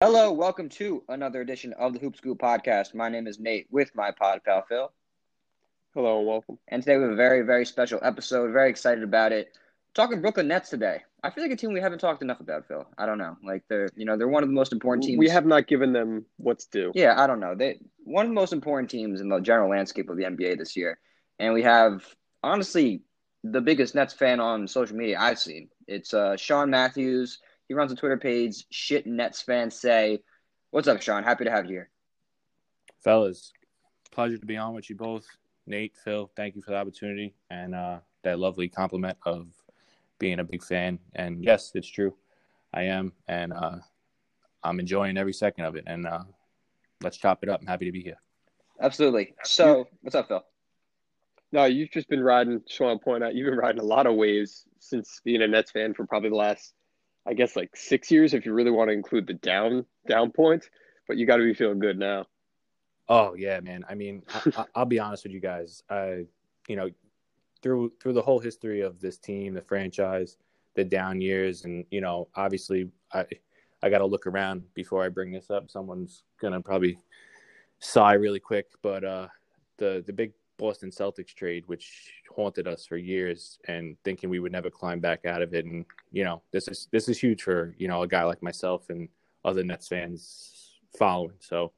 Hello, welcome to another edition of the Hoop Scoop podcast. My name is Nate with my pod pal Phil. Hello and welcome. And today we have a very, very special episode. Very excited about it. Talking Brooklyn Nets today. I feel like a team we haven't talked enough about, Phil. I don't know. Like they're you know, they're one of the most important teams. We have not given them what's due. Yeah, I don't know. They one of the most important teams in the general landscape of the NBA this year. And we have honestly the biggest Nets fan on social media I've seen. It's uh, Sean Matthews. He runs a Twitter page, Shit Nets fans say. What's up, Sean? Happy to have you here. Fellas, pleasure to be on with you both. Nate, Phil, thank you for the opportunity and uh, that lovely compliment of being a big fan. And yes, it's true. I am. And uh, I'm enjoying every second of it. And uh, let's chop it up. I'm happy to be here. Absolutely. So, what's up, Phil? No, you've just been riding, Sean point out, you've been riding a lot of waves since being a Nets fan for probably the last I guess like six years if you really want to include the down down points. But you got to be feeling good now. Oh yeah, man. I mean, I, will be honest with you guys. I, you know, through through the whole history of this team, the franchise, the down years, and you know, obviously, I I got to look around before I bring this up. Someone's gonna probably sigh really quick, but uh, the the big Boston Celtics trade, which haunted us for years, and thinking we would never climb back out of it. And you know, this is this is huge for you know a guy like myself and other Nets fans following. So,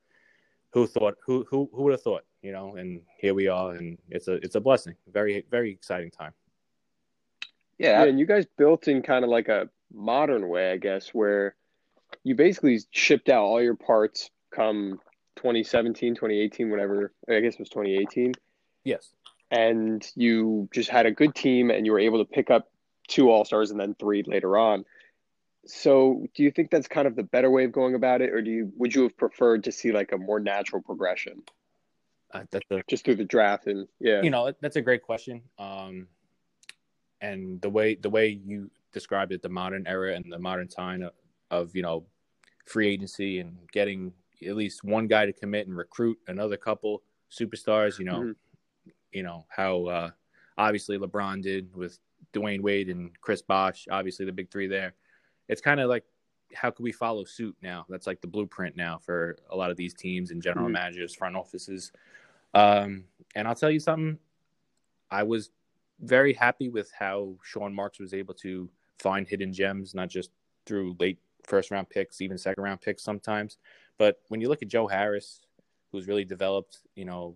who thought? Who who who would have thought? You know, and here we are, and it's a it's a blessing. Very very exciting time. Yeah, yeah and you guys built in kind of like a modern way, I guess, where you basically shipped out all your parts come 2017, 2018, whatever. I guess it was 2018 Yes. And you just had a good team and you were able to pick up two All Stars and then three later on. So, do you think that's kind of the better way of going about it, or do you would you have preferred to see like a more natural progression? Uh, that's a, just through the draft and yeah, you know that's a great question. Um, and the way the way you described it, the modern era and the modern time of, of you know free agency and getting at least one guy to commit and recruit another couple superstars, you know, mm-hmm you know how uh, obviously LeBron did with Dwyane Wade and Chris Bosh, obviously the big three there. It's kind of like how can we follow suit now? That's like the blueprint now for a lot of these teams and general mm-hmm. managers, front offices. Um, and I'll tell you something. I was very happy with how Sean Marks was able to find hidden gems, not just through late first round picks, even second round picks sometimes. But when you look at Joe Harris, who's really developed, you know,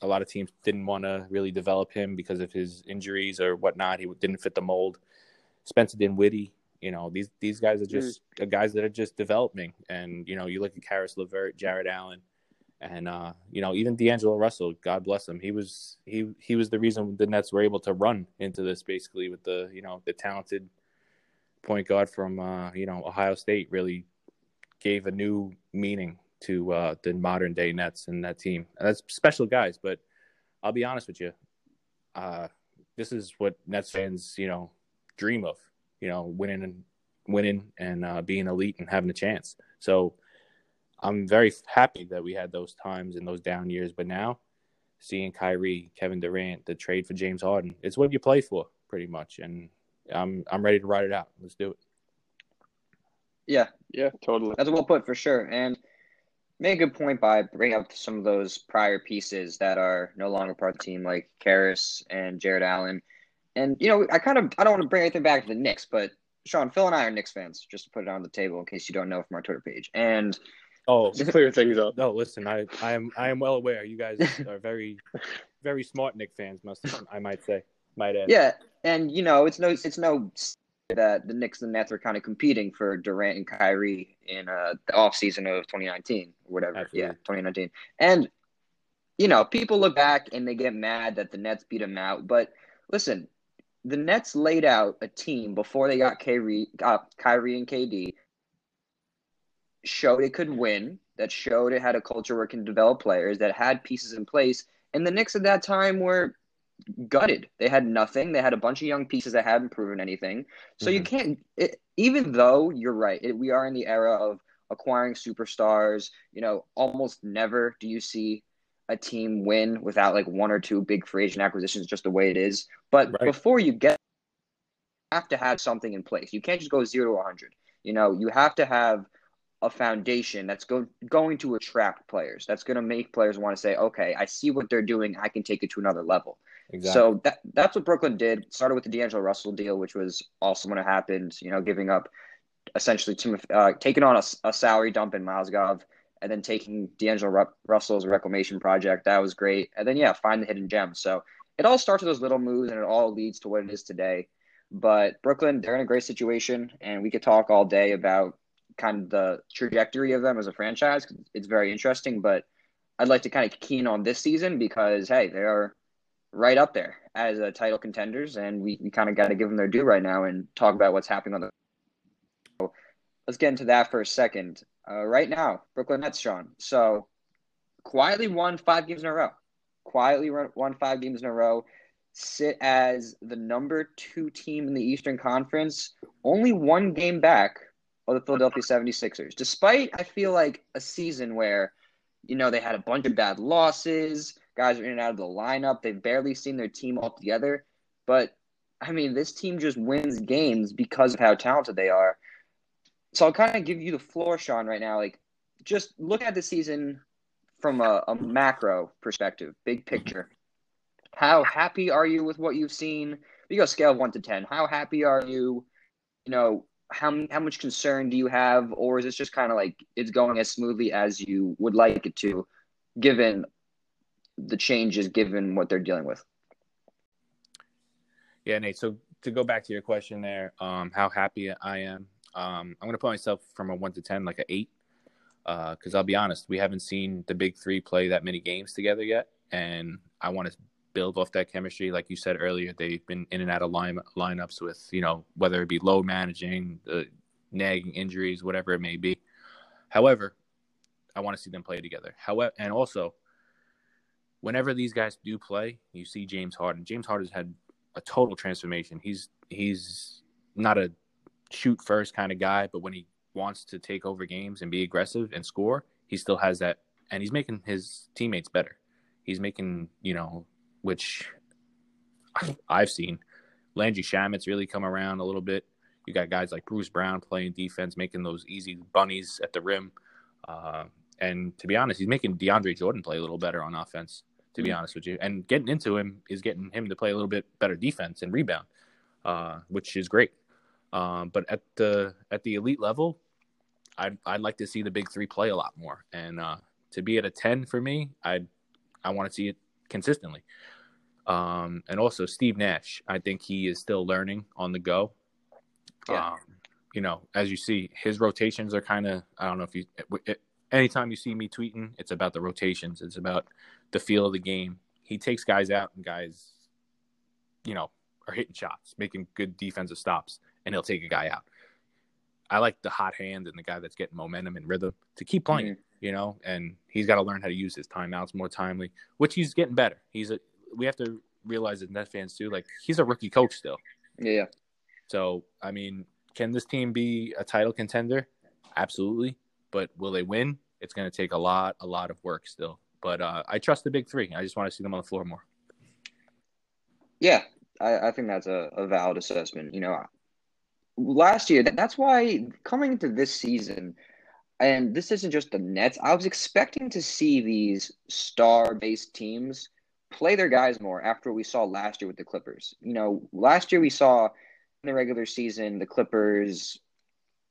a lot of teams didn't want to really develop him because of his injuries or whatnot. He didn't fit the mold. Spencer Dinwiddie, you know, these these guys are just mm. guys that are just developing. And you know, you look at Caris LeVert, Jarrett Allen, and uh, you know, even D'Angelo Russell. God bless him. He was he he was the reason the Nets were able to run into this basically with the you know the talented point guard from uh, you know Ohio State. Really gave a new meaning to uh, the modern day Nets and that team. And that's special guys, but I'll be honest with you. Uh, this is what Nets fans, you know, dream of, you know, winning and winning and uh, being elite and having a chance. So I'm very happy that we had those times in those down years. But now seeing Kyrie, Kevin Durant, the trade for James Harden, it's what you play for pretty much. And I'm, I'm ready to ride it out. Let's do it. Yeah. Yeah, totally. That's a well put for sure. And made a good point by bringing up some of those prior pieces that are no longer part of the team, like Caris and Jarrett Allen. And you know, I kind of I don't want to bring anything back to the Knicks, but Sean, Phil, and I are Knicks fans. Just to put it on the table in case you don't know from our Twitter page. And oh, to clear things up. No, listen, I I am I am well aware. You guys are very very smart Knicks fans. Must I might say, might add. Yeah, and you know, it's no it's no that the Knicks and Nets are kind of competing for Durant and Kyrie in uh, the offseason of 2019 or whatever. Absolutely. Yeah, 2019. And, you know, people look back and they get mad that the Nets beat them out. But listen, the Nets laid out a team before they got Kyrie, uh, Kyrie and KD, showed it could win, that showed it had a culture where it can develop players, that had pieces in place. And the Knicks at that time were gutted. They had nothing. They had a bunch of young pieces that haven't proven anything. So mm-hmm. you can't, it, even though you're right, it, we are in the era of acquiring superstars. You know, almost never do you see a team win without like one or two big free agent acquisitions, just the way it is. But right. before you get, you have to have something in place. You can't just go zero to 100. You know, you have to have a foundation that's go, going to attract players. That's going to make players want to say, okay, I see what they're doing. I can take it to another level. Exactly. So that that's what Brooklyn did. Started with the D'Angelo Russell deal, which was also when it happened. You know, giving up essentially Tim, uh, taking on a, a, salary dump in Mozgov, and then taking D'Angelo Russell's reclamation project. That was great. And then yeah, find the hidden gem. So it all starts with those little moves, and it all leads to what it is today. But Brooklyn, they're in a great situation, and we could talk all day about kind of the trajectory of them as a franchise. It's very interesting, but I'd like to kind of keen on this season because hey, they are right up there as a title contenders, and we, we kind of got to give them their due right now and talk about what's happening on the. So let's get into that for a second. Uh, right now, Brooklyn Nets, Sean. So quietly won five games in a row. Quietly won five games in a row. Sit as the number two team in the Eastern Conference, only one game back of the Philadelphia 76ers. Despite, I feel like, a season where, you know, they had a bunch of bad losses, guys are in and out of the lineup, they've barely seen their team all together. But, I mean, this team just wins games because of how talented they are. So I'll kind of give you the floor, Sean, right now. Like, just look at the season from a, a macro perspective, big picture. How happy are you with what you've seen? You go scale of one to ten. How happy are you? You know, how how much concern do you have, or is this just kind of like it's going as smoothly as you would like it to, given the changes, given what they're dealing with? Yeah, Nate. So to go back to your question there, um, how happy I am. Um, I'm gonna put myself from a one to ten, like an eight, because uh, I'll be honest, we haven't seen the big three play that many games together yet, and I want to build off that chemistry. Like you said earlier, they've been in and out of line lineups with you know whether it be low managing, uh, nagging injuries, whatever it may be. However, I want to see them play together. However, and also, whenever these guys do play, you see James Harden. James Harden's had a total transformation. He's he's not a shoot first kind of guy, but when he wants to take over games and be aggressive and score, he still has that, and he's making his teammates better. He's making you know which I've seen. Landry Shamet's really come around a little bit. You got guys like Bruce Brown playing defense, making those easy bunnies at the rim. Uh, and to be honest, he's making DeAndre Jordan play a little better on offense. To be mm-hmm. honest with you, and getting into him is getting him to play a little bit better defense and rebound, uh, which is great. Um, but at the at the elite level, I'd I'd like to see the big three play a lot more. And uh, to be at a ten for me, I I want to see it consistently. Um, and also Steve Nash, I think he is still learning on the go. Yeah. Um, you know, as you see, his rotations are kind of I don't know if you. It, anytime you see me tweeting, it's about the rotations. It's about the feel of the game. He takes guys out and guys, you know, are hitting shots, making good defensive stops, and he'll take a guy out. I like the hot hand and the guy that's getting momentum and rhythm to keep playing. Mm-hmm you know, and he's got to learn how to use his timeouts more timely, which he's getting better. He's a we have to realize as Net fans too, like he's a rookie coach still. Yeah. So I mean, can this team be a title contender? Absolutely. But will they win? It's going to take a lot, a lot of work still. But uh, I trust the big three. I just want to see them on the floor more. Yeah, I, I think that's a, a valid assessment. You know, last year, that's why coming into this season, and this isn't just the Nets. I was expecting to see these star-based teams play their guys more after we saw last year with the Clippers. You know, last year we saw in the regular season the Clippers.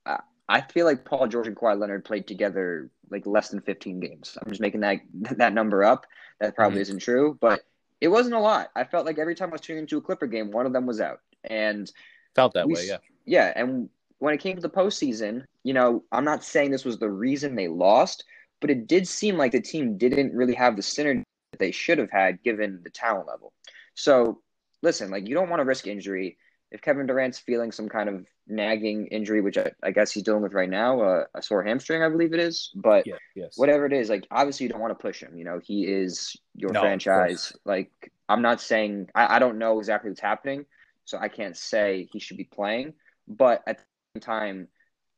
Uh, I feel like Paul George and Kawhi Leonard played together like less than 15 games. I'm just making that that number up. That probably mm-hmm. isn't true, but it wasn't a lot. I felt like every time I was tuning into a Clipper game, one of them was out, and felt that we, way. Yeah, yeah, and when it came to the postseason, you know, I'm not saying this was the reason they lost, but it did seem like the team didn't really have the synergy that they should have had given the talent level. So, listen, like you don't want to risk injury. If Kevin Durant's feeling some kind of nagging injury, which I, I guess he's dealing with right now, uh, a sore hamstring, I believe it is. But yeah, yes. whatever it is, like obviously you don't want to push him. You know, he is your no, franchise. Like I'm not saying I, I don't know exactly what's happening, so I can't say he should be playing. But at time,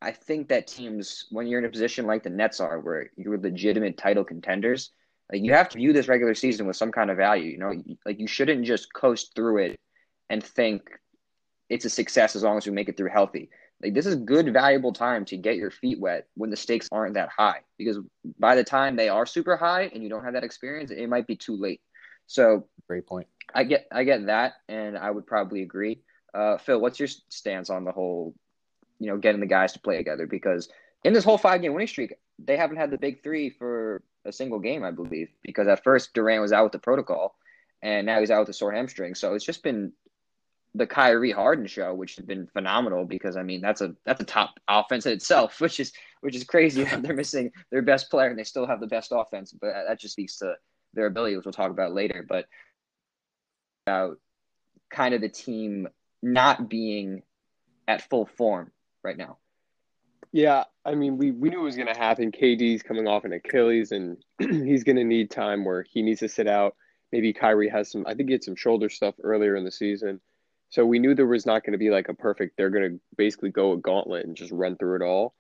I think that teams, when you're in a position like the Nets are, where you're legitimate title contenders, like you have to view this regular season with some kind of value. You know, like you shouldn't just coast through it and think it's a success as long as we make it through healthy. Like this is good, valuable time to get your feet wet when the stakes aren't that high. Because by the time they are super high and you don't have that experience, it might be too late. So great point. I get I get that, and I would probably agree. Uh, Phil, what's your stance on the whole, you know, getting the guys to play together? Because in this whole five game winning streak, they haven't had the big three for a single game, I believe. Because at first Durant was out with the protocol, and now he's out with a sore hamstring. So it's just been the Kyrie Harden show, which has been phenomenal. Because I mean, that's a that's a top offense in itself, which is which is crazy that they're missing their best player and they still have the best offense. But that just speaks to their ability, which we'll talk about later. But about kind of the team not being at full form right now. Yeah, I mean, we, we knew it was going to happen. KD's coming off an Achilles, and he's going to need time where he needs to sit out. Maybe Kyrie has some, I think he had some shoulder stuff earlier in the season. So we knew there was not going to be like a perfect, they're going to basically go a gauntlet and just run through it all.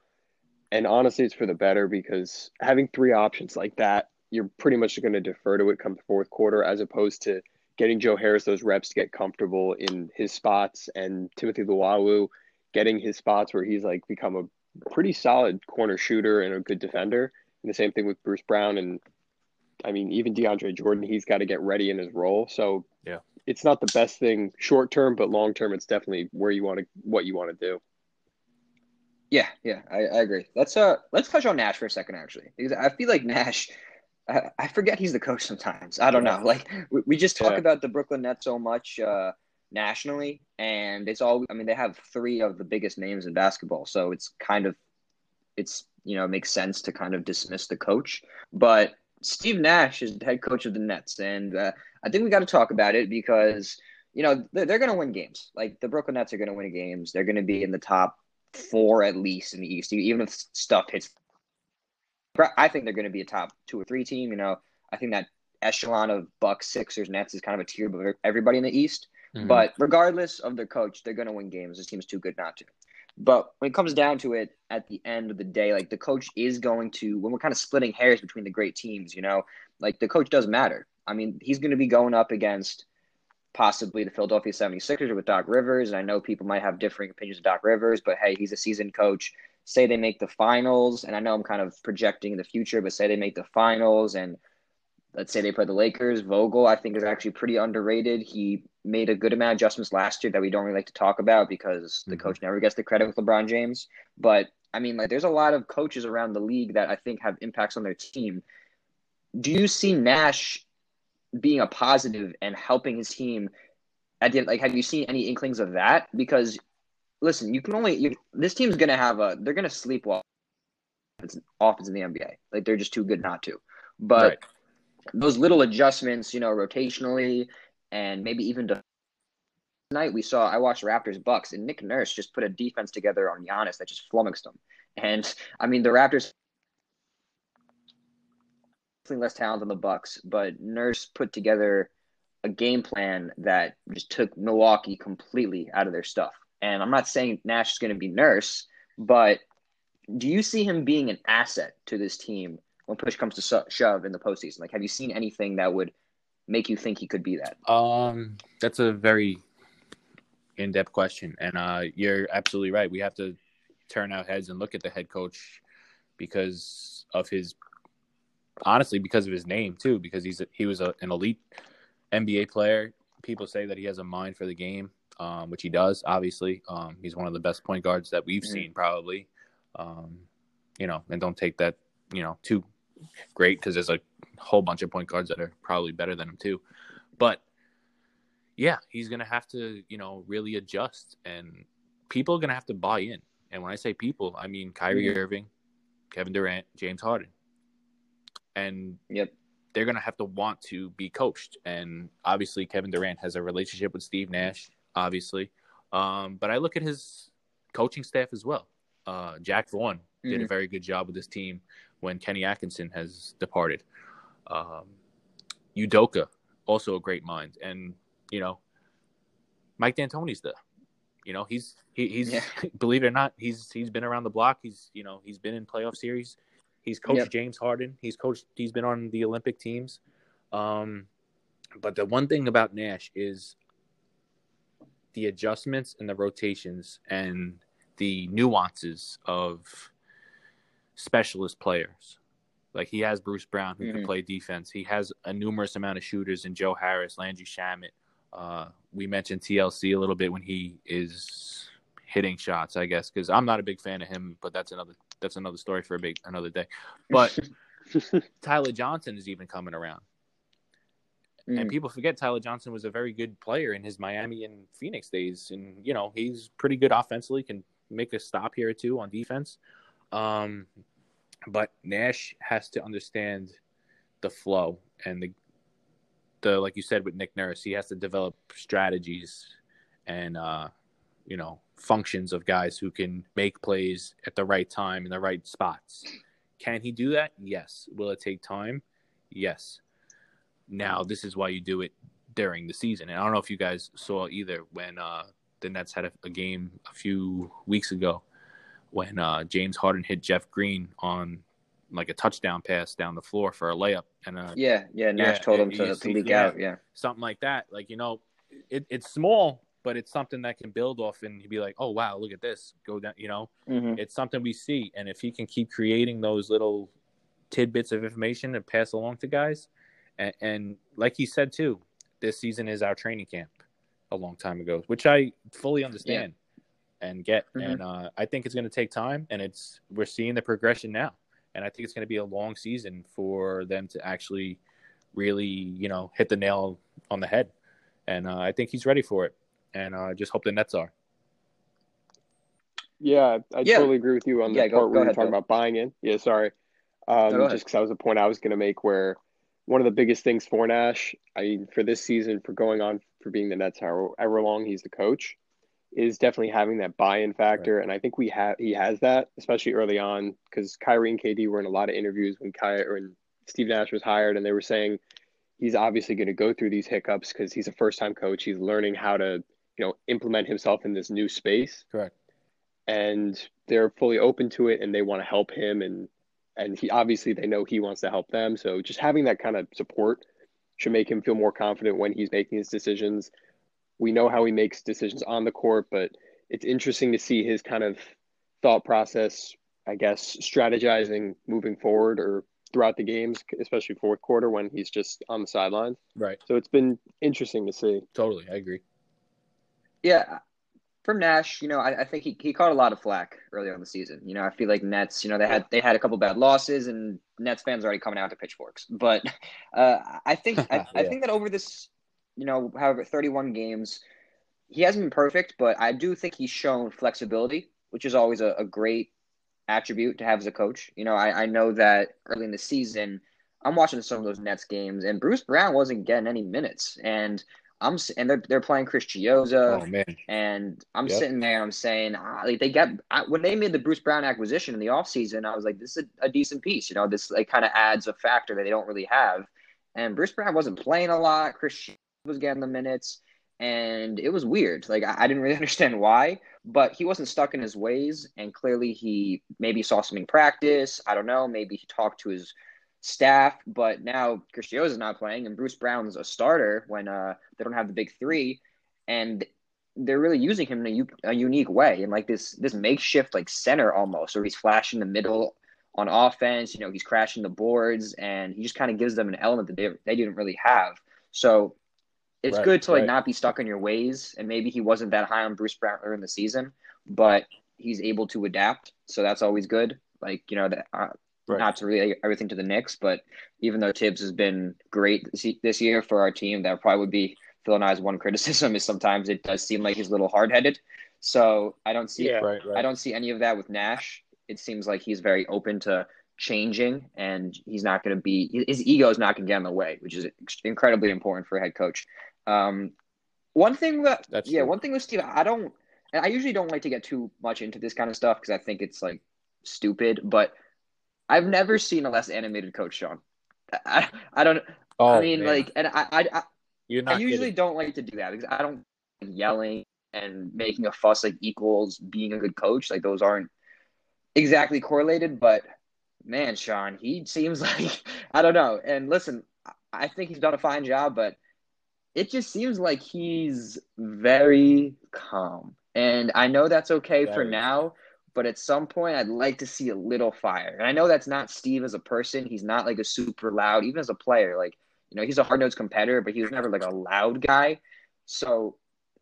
And honestly, it's for the better because having three options like that, you're pretty much going to defer to it come the fourth quarter as opposed to getting Joe Harris those reps to get comfortable in his spots and Timothy Luwawu getting his spots where he's like become a pretty solid corner shooter and a good defender. And the same thing with Bruce Brown and I mean even DeAndre Jordan, he's got to get ready in his role. So yeah, it's not the best thing short term, but long term, it's definitely where you want to what you want to do. Yeah, yeah, I, I agree. Let's uh let's touch on Nash for a second, actually, because I feel like Nash I, forget he's the coach sometimes. I don't know. Like we, we just talk yeah. about the Brooklyn Nets so much uh, nationally, and it's all. I mean, they have three of the biggest names in basketball, so it's kind of, it's you know, it makes sense to kind of dismiss the coach. But Steve Nash is the head coach of the Nets, and uh, I think we got to talk about it because you know they're, they're going to win games. Like the Brooklyn Nets are going to win games. They're going to be in the top four at least in the East, even if stuff hits I think they're going to be a top two or three team. You know, I think that echelon of Bucks, Sixers, Nets is kind of a tier above everybody in the East. Mm-hmm. But regardless of their coach, they're going to win games. This team's too good not to. But when it comes down to it, at the end of the day, like the coach is going to, when we're kind of splitting hairs between the great teams, you know, like the coach does matter. I mean, he's going to be going up against possibly the Philadelphia 76ers with Doc Rivers. And I know people might have differing opinions of Doc Rivers, but hey, he's a seasoned coach say they make the finals, and I know I'm kind of projecting the future, but say they make the finals and let's say they play the Lakers, Vogel, I think is actually pretty underrated. He made a good amount of adjustments last year that we don't really like to talk about because the mm-hmm. coach never gets the credit with LeBron James. But I mean, like, there's a lot of coaches around the league that I think have impacts on their team. Do you see Nash being a positive and helping his team? At the end, like, have you seen any inklings of that? Because listen, you can only you, this team's gonna have a they're gonna sleep sleepwalk offense in the NBA. Like they're just too good not to. But right. those little adjustments, you know, rotationally and maybe even to tonight we saw I watched Raptors Bucks and Nick Nurse just put a defense together on Giannis that just flummoxed them. And I mean the Raptors less talent than the Bucks, but Nurse put together a game plan that just took Milwaukee completely out of their stuff. And I'm not saying Nash is going to be Nurse, but do you see him being an asset to this team when push comes to shove in the postseason? Like, have you seen anything that would make you think he could be that? Um, that's a very in-depth question, and uh, you're absolutely right. We have to turn our heads and look at the head coach because of his, honestly, because of his name too. Because he's a, he was a, an elite NBA player. People say that he has a mind for the game um, which he does. Obviously, um, he's one of the best point guards that we've mm-hmm. seen, probably. Um, you know, and don't take that you know too great because there's a whole bunch of point guards that are probably better than him too. But yeah, he's gonna have to you know really adjust, and people are gonna have to buy in. And when I say people, I mean Kyrie mm-hmm. Irving, Kevin Durant, James Harden, and yep they're going to have to want to be coached. And obviously, Kevin Durant has a relationship with Steve Nash obviously. Um, but I look at his coaching staff as well. Uh, Jacque Vaughn mm-hmm. did a mm. very good job with this team when Kenny Atkinson has departed. Um, Udoka, also a great mind, and you know, Mike D'Antoni's the, you know, he's he, he's yeah. believe it or not, he's he's been around the block. He's you know he's been in playoff series. He's coached yep. James Harden. He's coached. He's been on the Olympic teams. Um, but the one thing about Nash is the adjustments and the rotations and the nuances of specialist players. Like he has Bruce Brown who Mhm. can play defense. He has a numerous amount of shooters in Joe Harris, Landry Shamet. Uh, we mentioned TLC a little bit when he is hitting shots, I guess, because I'm not a big fan of him, but that's another that's another story for a big another day. But Tyler Johnson is even coming around. Mm. And people forget Tyler Johnson was a very good player in his Miami and Phoenix days, and you know he's pretty good offensively. Can make a stop here or two on defense. Um, but Nash has to understand the flow and the the like you said with Nick Nurse, he has to develop strategies and uh, you know functions of guys who can make plays at the right time in the right spots. Can he do that? Yes. Will it take time? Yes. Now this is why you do it during the season. And I don't know if you guys saw either when uh, the Nets had a, a game a few weeks ago when uh, James Harden hit Jeff Green on like a touchdown pass down the floor for a layup and uh, Yeah, yeah. Nash Yeah, told him to, to leak yeah. out. Yeah. something like that. Like you know, it, it's small, but it's something that can build off, and you'd be like, oh wow, look at this, go down. You know, Mm-hmm. it's something we see, and if he can keep creating those little tidbits of information to pass along to guys, and, and like he said too, this season is our training camp a long time ago, which I fully understand and get, Mhm. and uh, I think it's going to take time, and it's we're seeing the progression now, and I think it's going to be a long season for them to actually really, you know, hit the nail on the head, and uh, I think he's ready for it, and uh, I just hope the Nets are. Yeah, I Yeah. totally agree with you on the Yeah, part go where you're talking Bill. about buying in. Yeah, sorry. Um, No, just because that was a point I was going to make where one of the biggest things for Nash, I mean, for this season, for going on for being the Nets however long he's the coach, is definitely having that buy-in factor. And I think we have he has that, especially early on, because Kyrie and KD were in a lot of interviews when Ky when Steve Nash was hired, and they were saying he's obviously going to go through these hiccups because he's a first-time coach. He's learning how to, you know, implement himself in this new space Correct. and they're fully open to it and they want to help him and and he obviously they know he wants to help them so just having that kind of support should make him feel more confident when he's making his decisions we know how he makes decisions on the court but it's interesting to see his kind of thought process i guess strategizing moving forward or throughout the games especially fourth quarter when he's just on the sidelines Right. so it's been interesting to see Totally. I agree. Yeah, from Nash, you know, I, I think he, he caught a lot of flack early on in the season. You know, I feel like Nets, you know, they had they had a couple bad losses, and Nets fans are already coming out to pitchforks. But uh, I think I, I think that over this, you know, however, thirty one games, he hasn't been perfect, but I do think he's shown flexibility, which is always a, a great attribute to have as a coach. You know, I, I know that early in the season, I'm watching some of those Nets games, and Bruce Brown wasn't getting any minutes, and I'm and they're they're playing Chris Chiozza. Oh man. And I'm Yep. sitting there, I'm saying, ah, like they get I, when they made the Bruce Brown acquisition in the offseason, I was like, this is a, a decent piece. You know, this like kind of adds a factor that they don't really have. And Bruce Brown wasn't playing a lot. Chris was getting the minutes, and it was weird. Like I, didn't really understand why, but he wasn't stuck in his ways, and clearly he maybe saw something in practice. I don't know. Maybe he talked to his staff, but now Chris is not playing, and Bruce Brown's a starter when uh, they don't have the big three, and they're really using him in a, unique way, in like this this makeshift like center almost, where he's flashing the middle on offense. You know, he's crashing the boards, and he just kind of gives them an element that they they didn't really have. So it's Right, good to like right. not be stuck in your ways, and maybe he wasn't that high on Bruce Brown early in the season, but he's able to adapt, so that's always good. Like you know that. Uh, Right. Not to relay everything to the Knicks, but even though Tibbs has been great this- this year for our team, that probably would be Phil and I's one criticism is sometimes it does seem like he's a little hard headed. So I don't see Yeah. Right. Right. I don't see any of that with Nash. It seems like he's very open to changing, and he's not going to be his ego is not going to get in the way, which is incredibly important for a head coach. Um, one thing that That's yeah, true. one thing with Steve, I don't, and I usually don't like to get too much into this kind of stuff because I think it's like stupid, but I've never seen a less animated coach, Sean. I, I don't. Oh, I mean, man. like, and I, I, I you're not I usually kidding. don't like to do that because I don't yelling and making a fuss like equals being a good coach. Like those aren't exactly correlated, but man, Sean, he seems like I don't know. And listen, I- I think he's done a fine job, but it just seems like he's very calm. And I know that's okay for now, but at some point I'd like to see a little fire. And I know that's not Steve as a person. He's not like a super loud, even as a player. Like, you know, he's a hard nosed competitor, but he was never like a loud guy. So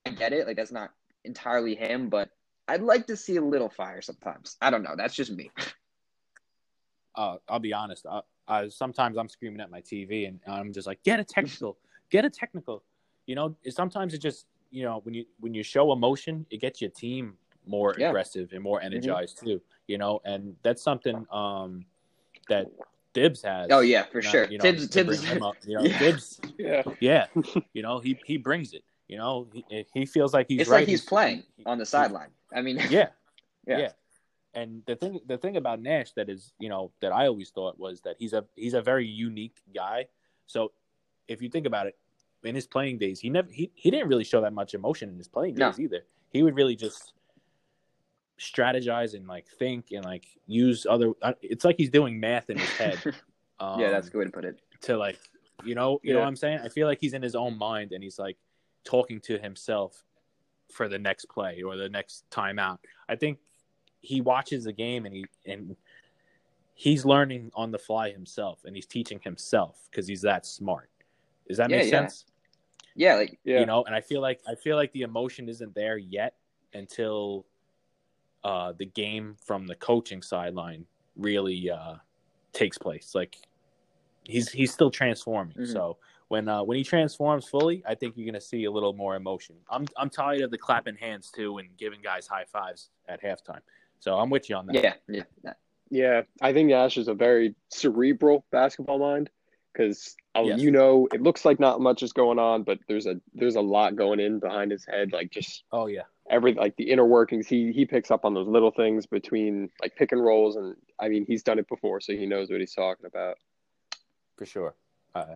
I get it. Like that's not entirely him, but I'd like to see a little fire sometimes. I don't know. That's just me. uh, I'll be honest. I, I, sometimes I'm screaming at my TV and I'm just like, get a technical, get a technical. You know, sometimes it just, you know, when you when you show emotion, it gets your team more Yeah. aggressive and more energized too. You know, and that's something um, that Dibs has. Oh yeah, for Not- sure. You know, Tibbs, to bring Tibbs, him up, you know, Yeah. Dibs. Yeah. Yeah, you know, he he brings it. You know, he, he feels like he's it's right. like he's playing on the sideline. I mean, Yeah. Yeah. yeah. And the thing the thing about Nash that is, you know, that I always thought was that he's a he's a very unique guy. So if you think about it, in his playing days, he never he, he didn't really show that much emotion in his playing No. days either. He would really just strategize and like think and like use other uh, it's like he's doing math in his head. Um, yeah, that's a good way to put it. to like you know you know what i'm saying i feel like he's in his own mind and he's like talking to himself for the next play or the next timeout i think he watches the game and he and he's learning on the fly himself and he's teaching himself because he's that smart does that Yeah, make yeah. sense Yeah, like Yeah. you know and i feel like i feel like the emotion isn't there yet until uh the game from the coaching sideline really uh takes place like he's he's still transforming Mhm. so when uh when he transforms fully i think you're gonna see a little more emotion i'm i'm tired of the clapping hands too and giving guys high fives at halftime so i'm with you on that yeah, yeah. Yeah, I think Nash is a very cerebral basketball mind because Yes. you know it looks like not much is going on, but there's a there's a lot going in behind his head, like just oh yeah every like the inner workings. He he picks up on those little things between like pick and rolls, and I mean he's done it before, so he knows what he's talking about. for sure. Uh,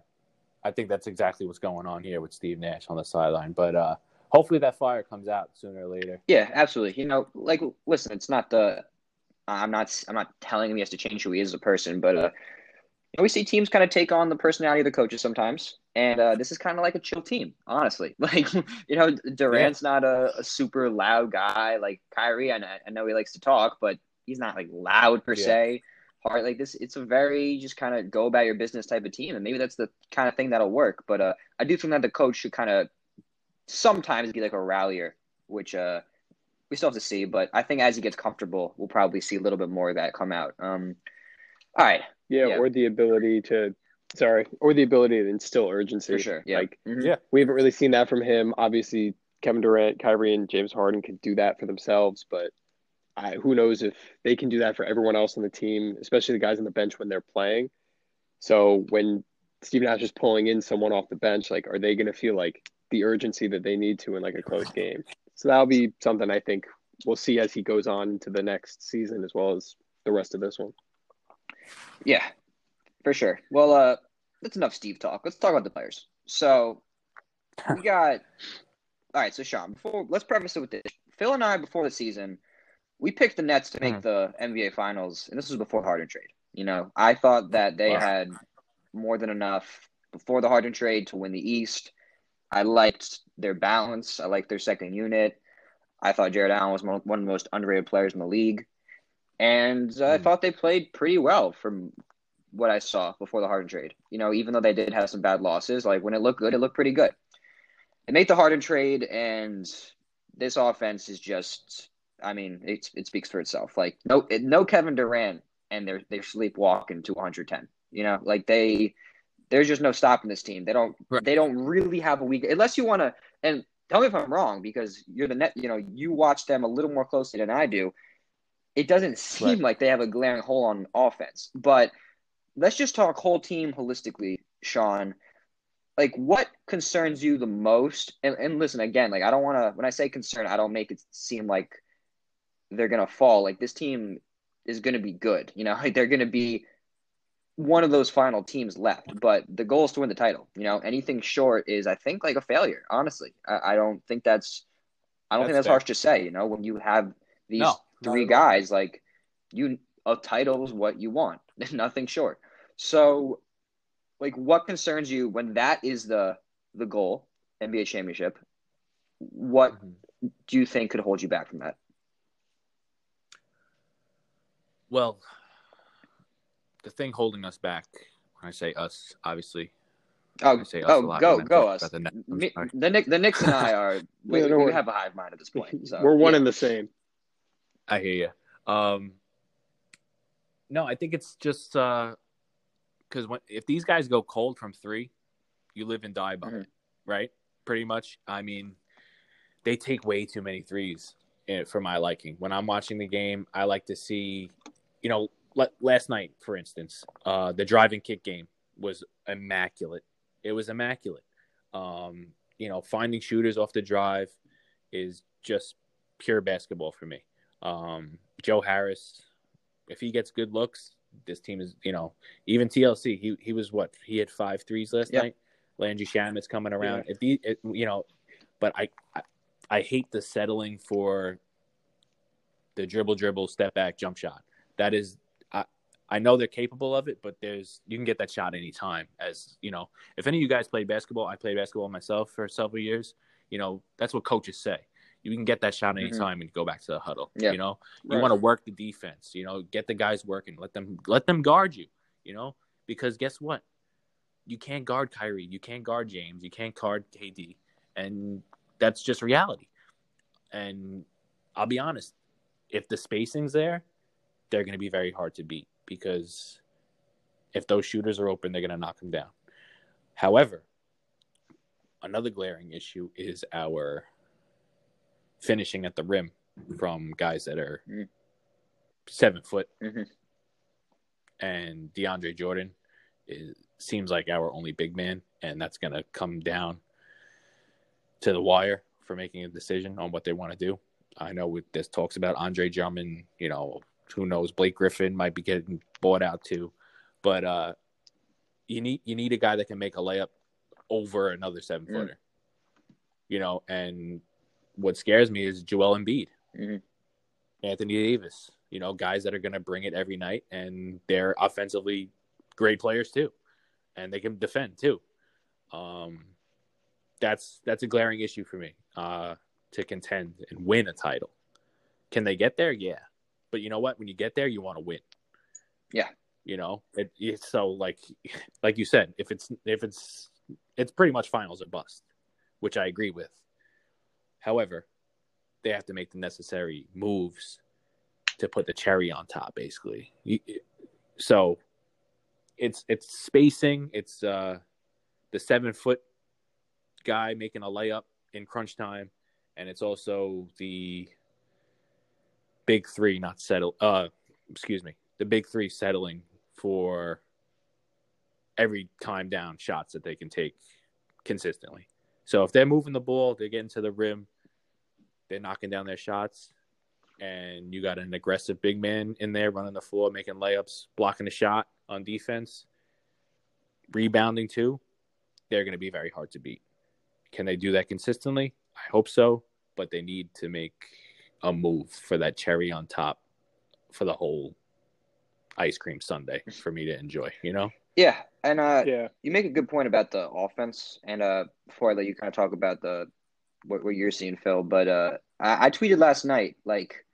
I think that's exactly what's going on here with Steve Nash on the sideline. But uh, hopefully that fire comes out sooner or later. Yeah, absolutely. You know, like listen, it's not the I'm not I'm not telling him he has to change who he is as a person, but uh you know, we see teams kind of take on the personality of the coaches sometimes. And uh, this is kind of like a chill team, honestly. Like, you know, Durant's not a, a super loud guy like Kyrie. I know, I know he likes to talk, but he's not like loud per Yeah. se. Hard like this. It's a very just kind of go about your business type of team, and maybe that's the kind of thing that'll work. But uh, I do think that the coach should kind of sometimes be like a rallier, which uh, we still have to see. But I think as he gets comfortable, we'll probably see a little bit more of that come out. Um, all right, Yeah, Yeah. or the ability to sorry, or the ability to instill urgency. for sure. Yeah, Like Mhm. Yeah. we haven't really seen that from him. Obviously, Kevin Durant, Kyrie, and James Harden can do that for themselves, but I, who knows if they can do that for everyone else on the team, especially the guys on the bench when they're playing. So when Steve Nash is pulling in someone off the bench, like, are they going to feel like the urgency that they need to in like a close game? So that'll be something I think we'll see as he goes on to the next season as well as the rest of this one. Yeah, for sure. Well, uh, that's enough Steve talk. Let's talk about the players. So we got. All right, so Sean, before let's preface it with this. Phil and I, before the season, we picked the Nets to make Mhm. the NBA Finals, and this was before Harden trade. You know, I thought that they Wow. had more than enough before the Harden trade to win the East. I liked their balance. I liked their second unit. I thought Jarrett Allen was one of the most underrated players in the league, and I Mhm. thought they played pretty well from what I saw before the Harden trade. You know, even though they did have some bad losses, like when it looked good, it looked pretty good. They made the Harden trade, and this offense is just. I mean, it it speaks for itself. Like no no Kevin Durant, and they're they're sleepwalking to 110. You know, like they there's just no stopping this team. They don't Right. they don't really have a weak unless you want to. And tell me if I'm wrong because you're the net. You know, you watch them a little more closely than I do. It doesn't seem Right. like they have a glaring hole on offense, but let's just talk whole team holistically, Sean. Like, what concerns you the most? And, and listen, again, like I don't want to. When I say concern, I don't make it seem like they're gonna fall. Like this team is gonna be good. You know, like they're gonna be one of those final teams left. But the goal is to win the title. You know, anything short is, I think, like a failure. Honestly, I, I don't think that's. I don't think That's that's harsh to say. You know, when you have these No, three guys, like you, a title is what you want. Nothing short. So, like, what concerns you when that is the the goal, NBA championship? What Mhm. do you think could hold you back from that? Well, the thing holding us back, when I say us, obviously. Oh, I say us oh, a lot, go, go us. The, Nets. Me, the Nick, the Knicks and I are we, Yeah, we have a hive mind at this point. So We're one yeah. and the same. I hear you. Um, no, I think it's just because when if these guys go cold from three, you live and die by Mhm. it, right? Pretty much. I mean, they take way too many threes eh, for my liking. When I'm watching the game, I like to see, you know, last night, for instance, uh, the driving kick game was immaculate. It was immaculate. Um, you know, finding shooters off the drive is just pure basketball for me. Um, Joe Harris, if he gets good looks, this team is, you know, even TLC. He he was what he had five threes last Yeah. night. Landry Shamet's coming around. If he, it, you know, but I, I I hate the settling for the dribble, dribble, step back, jump shot. That is, I I know they're capable of it, but there's you can get that shot anytime. As you know, if any of you guys played basketball, I played basketball myself for several years. You know, that's what coaches say. You can get that shot Mhm. anytime and go back to the huddle. Yeah. You know, you Right. want to work the defense. You know, get the guys working. Let them let them guard you. You know, because guess what? You can't guard Kyrie. You can't guard James. You can't guard KD, and that's just reality. And I'll be honest, if the spacing's there, they're going to be very hard to beat because if those shooters are open, they're going to knock them down. However, another glaring issue is our finishing at the rim from guys that are Mm. seven foot, Mhm. and DeAndre Jordan is, seems like our only big man, and that's going to come down to the wire for making a decision on what they want to do. I know with this talks about Andre Drummond, you know, who knows, Blake Griffin might be getting bought out too, but uh, you need you need a guy that can make a layup over another seven Mm. footer, you know. And what scares me is Joel Embiid, Mhm. Anthony Davis, you know, guys that are going to bring it every night, and they're offensively great players too, and they can defend too. Um, that's that's a glaring issue for me uh, to contend and win a title. Can they get there? Yeah, but you know what? When you get there, you want to win. Yeah. you know, it, it's so like like you said, if it's if it's it's pretty much finals or bust, which I agree with. However, they have to make the necessary moves to put the cherry on top, basically. So it's it's spacing, it's uh the seven foot guy making a layup in crunch time, and it's also the big three not settle uh excuse me, the big three settling for every time down shots that they can take consistently. So if they're moving the ball, they're getting to the rim, they're knocking down their shots, and you got an aggressive big man in there running the floor, making layups, blocking the shot on defense, rebounding too, they're going to be very hard to beat. Can they do that consistently? I hope so, but they need to make a move for that cherry on top for the whole ice cream sundae for me to enjoy, you know? Yeah, and uh, Yeah. you make a good point about the offense, and uh, before I let you kind of talk about the what, what you're seeing, Phil, but uh, I, I tweeted last night, like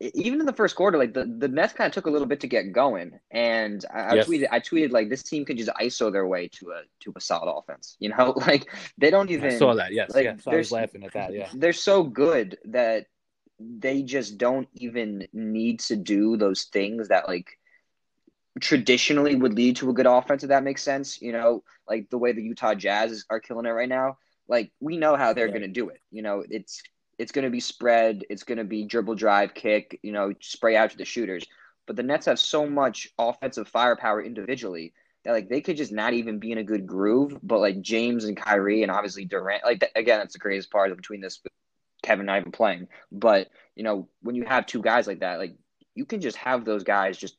even in the first quarter, like the, the Nets kind of took a little bit to get going, and I, I tweeted, I tweeted like this team could just ISO their way to a to a solid offense, you know, like they don't even I saw that, yes. like, yes. I was laughing at that, yeah. they're so good that they just don't even need to do those things that like traditionally would lead to a good offense if that makes sense you know like the way the utah jazz are killing it right now like we know how they're Right. going to do it you know it's it's going to be spread it's going to be dribble drive kick you know spray out to the shooters but the nets have so much offensive firepower individually that like they could just not even be in a good groove but like james and kyrie and obviously durant like th- again that's the craziest part between this Kevin not even playing. But you know, when you have two guys like that, like you can just have those guys just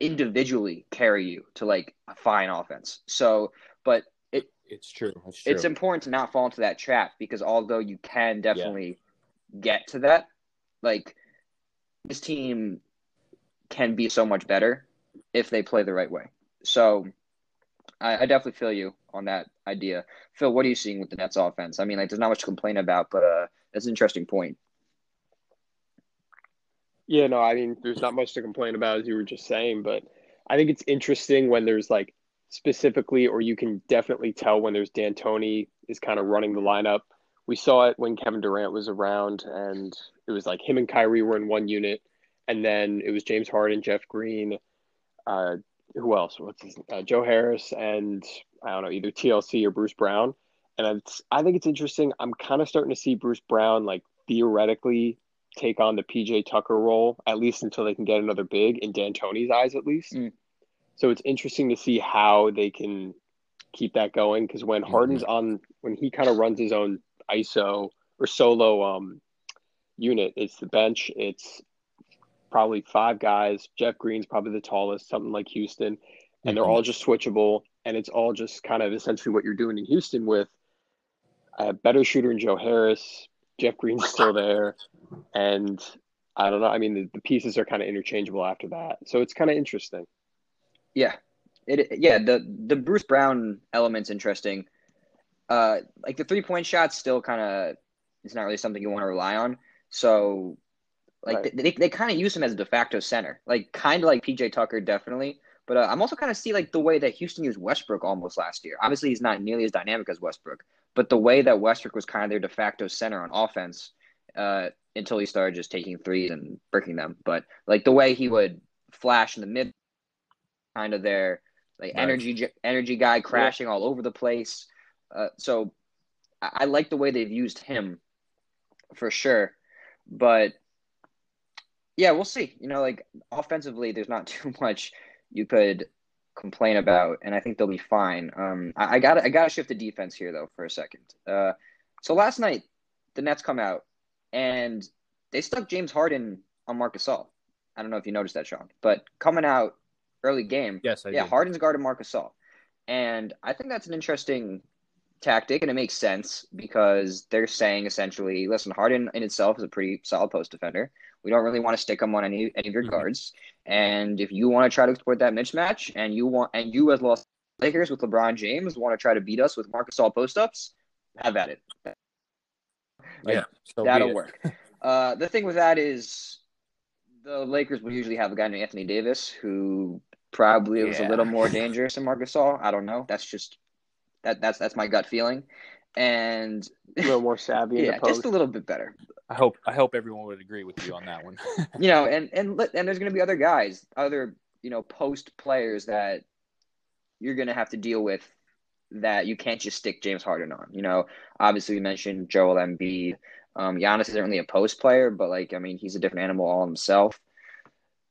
individually carry you to like a fine offense. So, but it It's true. It's true. it's important to not fall into that trap because although you can definitely get to that, like this team can be so much better if they play the right way. So I, I definitely feel you on that idea. Phil, what are you seeing with the Nets offense? I mean, like there's not much to complain about, but uh that's an interesting point. Yeah, no, I mean, there's not much to complain about, as you were just saying, but I think it's interesting when there's like specifically, or you can definitely tell when there's D'Antoni is kind of running the lineup. We saw it when Kevin Durant was around, and it was like him and Kyrie were in one unit, and then it was James Harden, Jeff Green, uh, who else? What's his uh, Joe Harris, and I don't know either TLC or Bruce Brown. And it's, I think it's interesting. I'm kind of starting to see Bruce Brown like theoretically take on the PJ Tucker role, at least until they can get another big in D'Antoni's eyes, at least. Mm. So it's interesting to see how they can keep that going because when mm-hmm. Harden's on, when he kind of runs his own ISO or solo um, unit, it's the bench. It's probably five guys. Jeff Green's probably the tallest, something like Houston, and mm-hmm. they're all just switchable. And it's all just kind of essentially what you're doing in Houston with a better shooter in Joe Harris. Jeff Green's still there. And I don't know. I mean, the, the pieces are kind of interchangeable after that. So it's kind of interesting. Yeah. It, yeah, the the Bruce Brown element's interesting. Uh, like the three point shot still kind of is not really something you want to rely on. So, like right. they, they, they kind of use him as a de facto center, like kind of like PJ Tucker, definitely. But uh, I'm also kind of see like the way that Houston used Westbrook almost last year. Obviously, he's not nearly as dynamic as Westbrook, but the way that Westbrook was kind of their de facto center on offense uh, until he started just taking threes and breaking them. But like the way he would flash in the mid, kind of their like right. energy energy guy crashing yeah. all over the place. Uh, so I, I like the way they've used him for sure, but yeah, we'll see. You know, like offensively, there's not too much you could complain about, and I think they'll be fine. Um, I, got I got to shift the defense here though for a second. Uh, so last night the Nets come out and they stuck James Harden on Marc Gasol. I don't know if you noticed that, Sean, but coming out early game, yes, I yeah, did. Harden's guarded Marc Gasol, and I think that's an interesting tactic, and it makes sense because they're saying essentially, listen, Harden in itself is a pretty solid post defender. We don't really want to stick him on any any of your mm-hmm. guards, and if you want to try to exploit that mismatch, and you want and you as Los Lakers with LeBron James want to try to beat us with Marc Gasol post ups, have at it. Like, yeah, so that'll work. uh, the thing with that is the Lakers would usually have a guy named Anthony Davis who probably yeah. was a little more dangerous than Marc Gasol. I don't know. That's just that that's that's my gut feeling. And a little more savvy. yeah, just a little bit better. I hope I hope everyone would agree with you on that one. you know, and and and there's going to be other guys, other you know post players that you're going to have to deal with that you can't just stick James Harden on. You know, obviously we mentioned Joel Embiid. Um, Giannis isn't really a post player, but like I mean, he's a different animal all himself.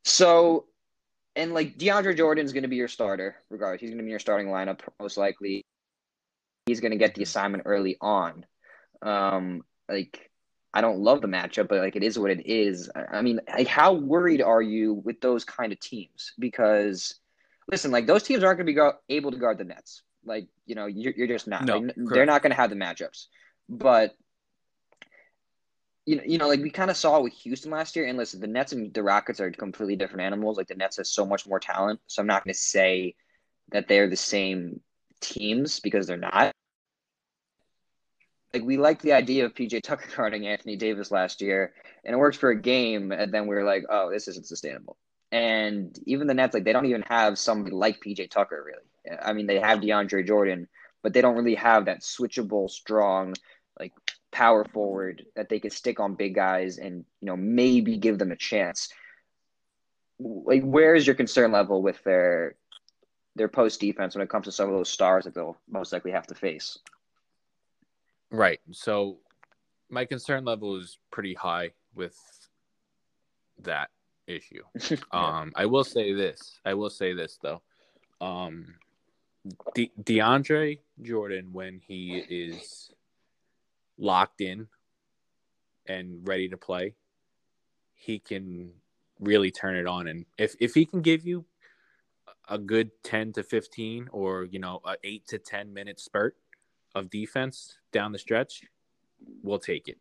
So, and like DeAndre Jordan is going to be your starter, regardless. He's going to be your starting lineup most likely. He's going to get the assignment early on. Um, like I don't love the matchup, but like it is what it is. I mean, like how worried are you with those kind of teams? Because listen, like those teams aren't going to be go- able to guard the Nets. Like you know, you're, you're just not. No, like, they're not going to have the matchups. But you know, you know, like we kind of saw with Houston last year. And listen, the Nets and the Rockets are completely different animals. Like the Nets has so much more talent, so I'm not going to say that they're the same teams because they're not. Like we liked the idea of PJ Tucker guarding Anthony Davis last year, and it worked for a game, and then we were like, oh, this isn't sustainable. And even the Nets, like they don't even have somebody like PJ Tucker really. I mean, they have DeAndre Jordan, but they don't really have that switchable, strong, like power forward that they could stick on big guys and you know maybe give them a chance. Like, where is your concern level with their their post defense when it comes to some of those stars that they'll most likely have to face? Right. So, my concern level is pretty high with that issue. Um, I will say this. I will say this though. Um, De- DeAndre Jordan, when he is locked in and ready to play, he can really turn it on. And if if he can give you a good ten to fifteen, or you know, a eight to ten minute spurt of defense down the stretch, we'll take it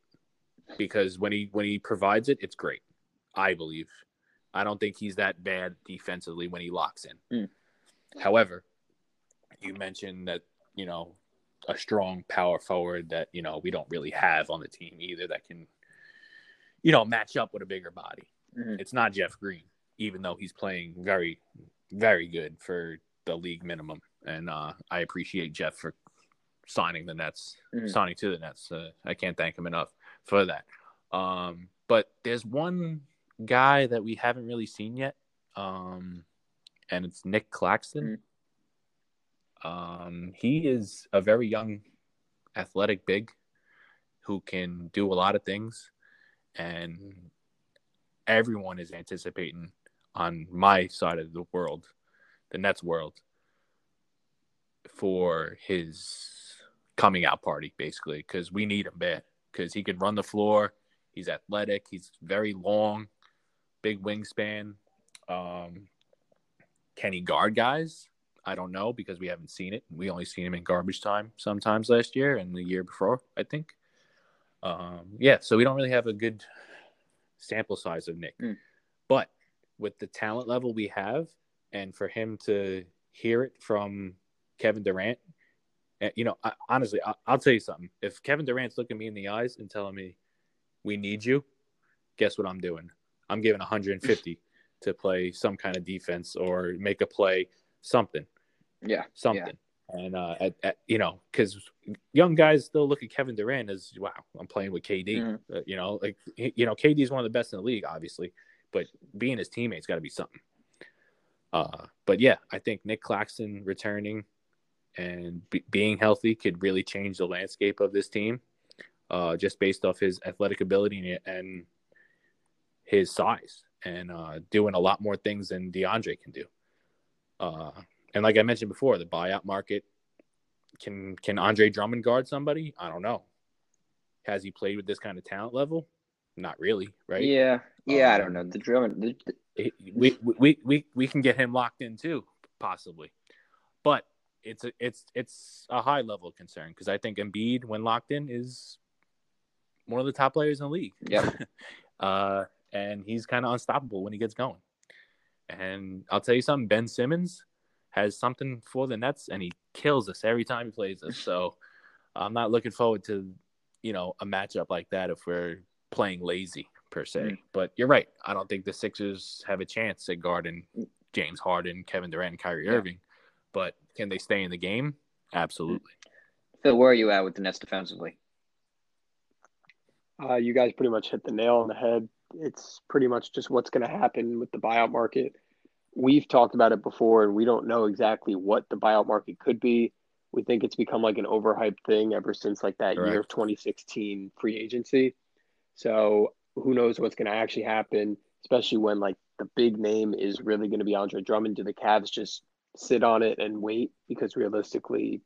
because when he when he provides it, it's great. I believe. I don't think he's that bad defensively when he locks in. Mm. However, you mentioned that you know a strong power forward that you know we don't really have on the team either that can you know match up with a bigger body. Mhm. It's not Jeff Green, even though he's playing very very good for the league minimum, and uh, I appreciate Jeff for signing the Nets, Mhm. signing to the Nets. Uh, I can't thank him enough for that. Um, but there's one guy that we haven't really seen yet, um, and it's Nick Claxton. Um, he is a very young, athletic big who can do a lot of things, and everyone is anticipating on my side of the world, the Nets world, for his coming out party, basically, because we need him bad. Because he can run the floor, he's athletic, he's very long, big wingspan. Um, can he guard guys? I don't know because we haven't seen it. We only seen him in garbage time sometimes last year and the year before, I think. Um, yeah, so we don't really have a good sample size of Nick. Mm. But with the talent level we have, and for him to hear it from Kevin Durant, and, you know, I, honestly, I, I'll tell you something. If Kevin Durant's looking me in the eyes and telling me, "We need you," guess what I'm doing? I'm giving 150 to play some kind of defense or make a play, something Yeah. something. And uh, at, at, you know, because young guys still look at Kevin Durant as wow, I'm playing with KD. Mhm. Uh, you know, like you know, KD is one of the best in the league, obviously, but being his teammate's got to be something. Uh, but yeah, I think Nick Claxton returning and be- being healthy could really change the landscape of this team, uh, just based off his athletic ability and his size, and uh, doing a lot more things than DeAndre can do. Uh, and like I mentioned before, the buyout market can can Andre Drummond guard somebody? I don't know. Has he played with this kind of talent level? Not really, right? Yeah. Yeah. I Um, don't know. The Drummond. The, the- He- we, we we we can get him locked in too, possibly. But it's a it's it's a high level concern because I think Embiid, when locked in, is one of the top players in the league. Yeah. uh, and he's kind of unstoppable when he gets going. And I'll tell you something, Ben Simmons has something for the Nets, and he kills us every time he plays us. So I'm not looking forward to you know a matchup like that if we're playing lazy per se. Mm. But you're right. I don't think the Sixers have a chance at guarding James Harden, Kevin Durant, and Kyrie Yeah. Irving. But can they stay in the game? Absolutely. Phil, where are you at with the Nets defensively? Uh, you guys pretty much hit the nail on the head. It's pretty much just what's going to happen with the buyout market. We've talked about it before, and we don't know exactly what the buyout market could be. We think it's become like an overhyped thing ever since like that year of 2016 free agency. So who knows what's going to actually happen, especially when like the big name is really going to be Andre Drummond. Do the Cavs just sit on it and wait? Because realistically,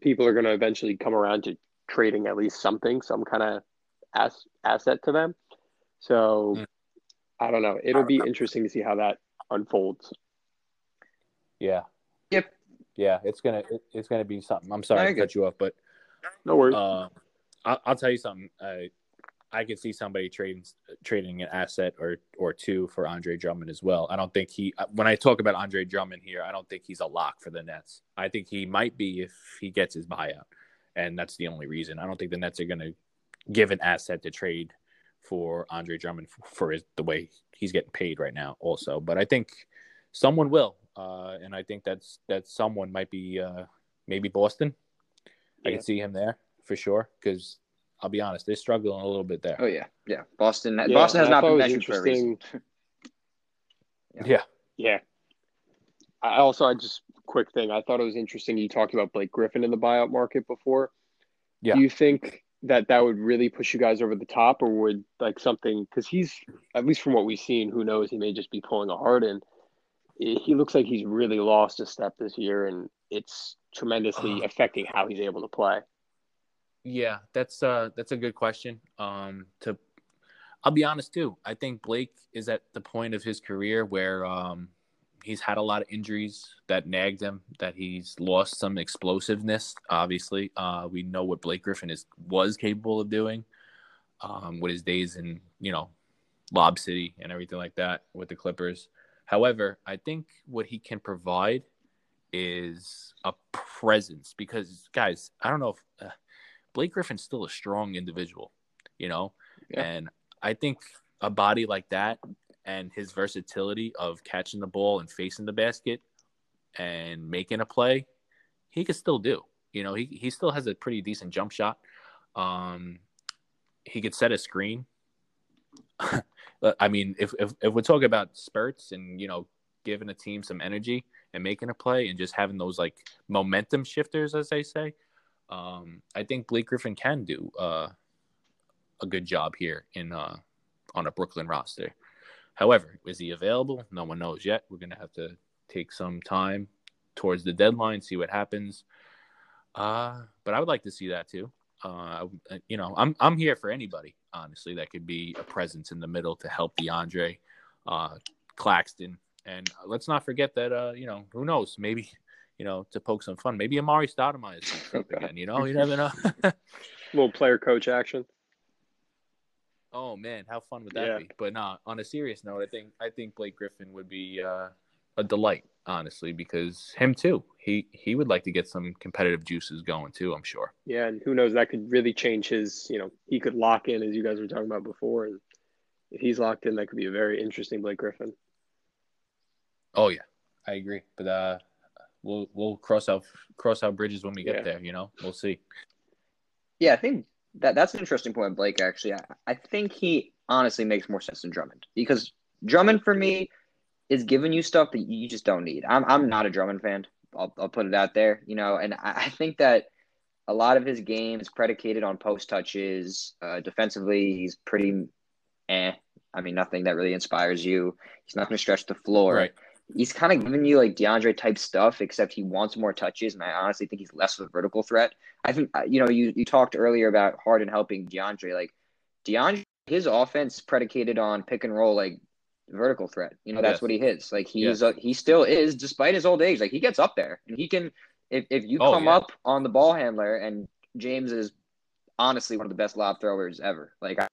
people are going to eventually come around to trading at least something, some kind of as- asset to them. So Mm. I don't know. It'll be interesting to see how that unfolds. Yeah. Yep. Yeah, it's gonna it, it's gonna be something. I'm sorry I to cut you off, but No worries. uh, I'll, I'll tell you something. I I could see somebody trading trading an asset or or two for Andre Drummond as well. I don't think he. When I talk about Andre Drummond here, I don't think he's a lock for the Nets. I think he might be if he gets his buyout, and that's the only reason. I don't think the Nets are going to give an asset to trade for Andre Drummond for, for his, the way he's getting paid right now. Also, but I think someone will, uh, and I think that's that someone might be uh, maybe Boston. I Yeah. can see him there for sure because I'll be honest, they're struggling a little bit there. Oh yeah, yeah. Boston. Yeah, Boston has not been it was for a reason. interesting. yeah. Yeah. I also, I just quick thing. I thought it was interesting. You talked about Blake Griffin in the buyout market before. Yeah. Do you think that that would really push you guys over the top, or would like something? Because he's at least from what we've seen, who knows? He may just be pulling a Harden. He he looks like he's really lost a step this year, and it's tremendously affecting how he's able to play. Yeah, that's uh that's a good question. Um to I'll be honest too. I think Blake is at the point of his career where um he's had a lot of injuries that nagged him, that he's lost some explosiveness, obviously. Uh we know what Blake Griffin is was capable of doing um with his days in, you know, Lob City and everything like that with the Clippers. However, I think what he can provide is a presence because guys, I don't know if uh, Blake Griffin's still a strong individual, you know, yeah. and I think a body like that and his versatility of catching the ball and facing the basket and making a play, he could still do. You know, he he still has a pretty decent jump shot. Um, he could set a screen. I mean, if, if if we're talking about spurts and you know giving a team some energy and making a play and just having those like momentum shifters, as they say, um, I think Blake Griffin can do uh, a good job here in uh, on a Brooklyn roster. However, is he available? No one knows yet. We're gonna have to take some time towards the deadline, see what happens. Uh, but I would like to see that too. Uh, you know, I'm I'm here for anybody honestly that could be a presence in the middle to help DeAndre, uh, Claxton, and let's not forget that uh, you know, who knows, maybe you know, to poke some fun, maybe Amar'e Stoudemire is okay. again. You know, you never know. little player coach action. Oh man, how fun would that yeah. be? But nah, on a serious note, I think I think Blake Griffin would be uh, a delight honestly, because him too. He he would like to get some competitive juices going too. I'm sure. Yeah, and who knows? That could really change his. You know, he could lock in as you guys were talking about before, and if he's locked in, that could be a very interesting Blake Griffin. Oh yeah, I agree. But uh, we'll we'll cross out cross out bridges when we get yeah. there. You know, we'll see. Yeah, I think that that's an interesting point, Blake. Actually, I, I think he honestly makes more sense than Drummond because Drummond for me is giving you stuff that you just don't need. I'm I'm not a Drummond fan. I'll I'll put it out there, you know, and I, I think that a lot of his game is predicated on post touches. Uh, defensively, he's pretty eh. I mean, nothing that really inspires you. He's not going to stretch the floor. Right. He's kind of giving you like DeAndre type stuff, except he wants more touches, and I honestly think he's less of a vertical threat. I think uh, you know you you talked earlier about Harden helping DeAndre. Like DeAndre, his offense predicated on pick and roll, like vertical threat. You know, that's yes. what he is. Like he's yes. he still is, despite his old age. Like he gets up there, and he can. If if you oh, come yeah. up on the ball handler, and James is honestly one of the best lob throwers ever. Like I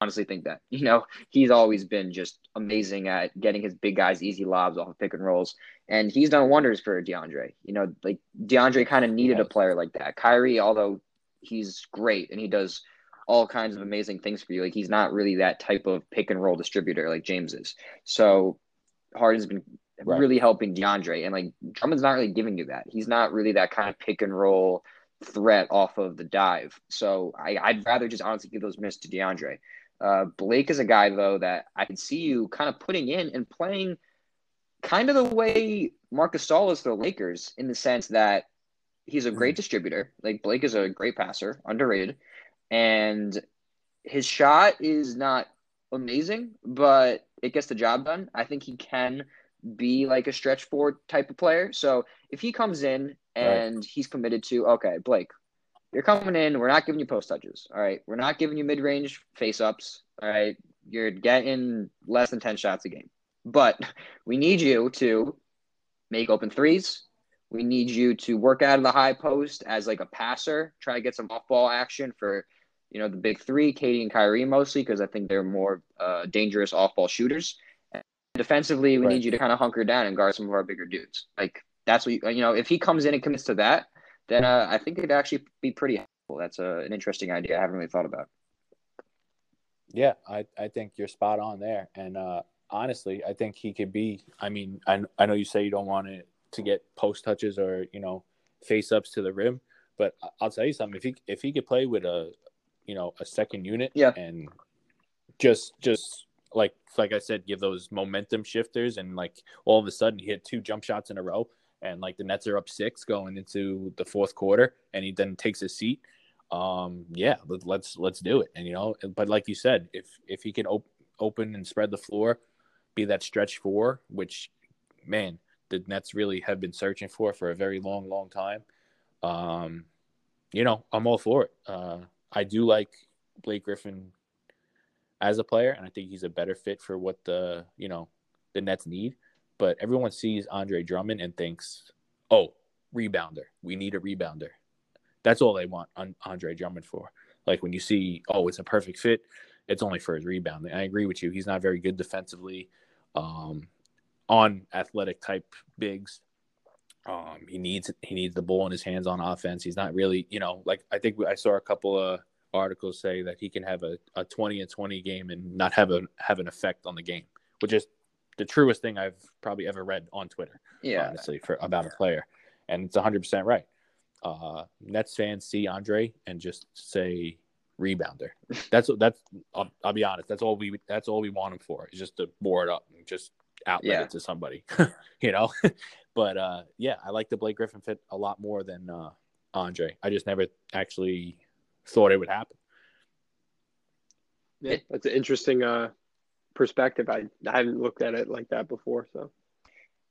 honestly think that you know he's always been just amazing at getting his big guys easy lobs off of pick and rolls, and he's done wonders for DeAndre. You know, like DeAndre kind of needed a player like that. Kyrie, although he's great and he does all kinds of amazing things for you. Like he's not really that type of pick and roll distributor like James is. So Harden's been right. really helping DeAndre, and like Drummond's not really giving you that. He's not really that kind of pick and roll threat off of the dive. So I, would rather just honestly give those minutes to DeAndre. Uh, Blake is a guy though that I can see you kind of putting in and playing kind of the way Marcus Gasol is for the Lakers in the sense that he's a great mm-hmm. distributor. Like Blake is a great passer, underrated and his shot is not amazing, but it gets the job done. I think he can be like a stretch forward type of player. So if he comes in and right. he's committed to, okay, Blake, you're coming in. We're not giving you post touches. All right. We're not giving you mid range face ups. All right. You're getting less than 10 shots a game. But we need you to make open threes, we need you to work out of the high post as like a passer, try to get some off ball action for, you know, the big three, KD and Kyrie mostly, because I think they're more uh, dangerous off ball shooters. And defensively, we right. need you to kind of hunker down and guard some of our bigger dudes. Like that's what you, you know. If he comes in and commits to that, then uh, I think it'd actually be pretty helpful. That's a, uh, an interesting idea. I haven't really thought about. Yeah, I, I think you're spot on there. And uh, honestly, I think he could be. I mean, I, I know you say you don't want to to get post touches or you know face ups to the rim. But I'll tell you something: if he if he could play with a you know a second unit, yeah. and just just like like I said, give those momentum shifters, and like all of a sudden he had two jump shots in a row, and like the Nets are up six going into the fourth quarter, and he then takes his seat. Um, yeah, let's let's do it. And you know, but like you said, if if he can op- open and spread the floor, be that stretch four, which man, the Nets really have been searching for for a very long, long time. Um, you know, I'm all for it. Uh, I do like Blake Griffin as a player, and I think he's a better fit for what the you know the Nets need. But everyone sees Andre Drummond and thinks, "Oh, rebounder. We need a rebounder." That's all they want Andre Drummond for. Like when you see, "Oh, it's a perfect fit," it's only for his rebounding. I agree with you. He's not very good defensively. Um, on athletic type bigs. Um, he needs he needs the ball in his hands on offense. He's not really, you know, like I think I saw a couple of articles say that he can have a, a 20 and 20 game and not have a have an effect on the game, which is the truest thing I've probably ever read on Twitter. Yeah, honestly, for about a player, and it's 100 percent right. Uh, Nets fans see Andre and just say rebounder. That's that's. I'll, I'll, be honest. That's all we. That's all we want him for. Is just to board up and just outlet yeah. it to somebody. you know. but uh, yeah, I like the Blake Griffin fit a lot more than uh, Andre. I just never actually thought it would happen. Yeah, that's an interesting uh, perspective. I I haven't looked at it like that before. So,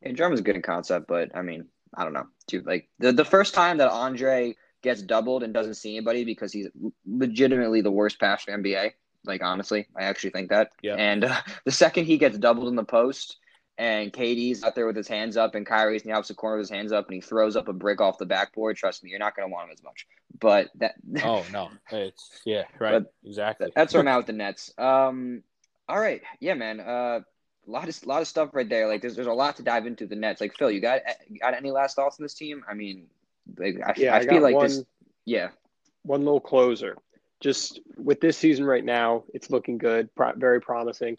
and Drummond's good in concept, but I mean, I don't know. Dude, like the the first time that Andre gets doubled and doesn't see anybody because he's legitimately the worst passer in NBA. Like honestly, I actually think that. Yeah. And uh, the second he gets doubled in the post, and KD's out there with his hands up, and Kyrie's in the opposite corner with his hands up, and he throws up a brick off the backboard. Trust me, you're not going to want him as much. But that. oh no, it's yeah, right, exactly. That's where I'm at with the Nets. Um, all right, yeah, man. Uh, a lot of lot of stuff right there. Like there's there's a lot to dive into the Nets. Like Phil, you got got any last thoughts on this team? I mean, like I, yeah, I, I feel like one, this. Yeah, one little closer. Just with this season right now, it's looking good, pro- very promising.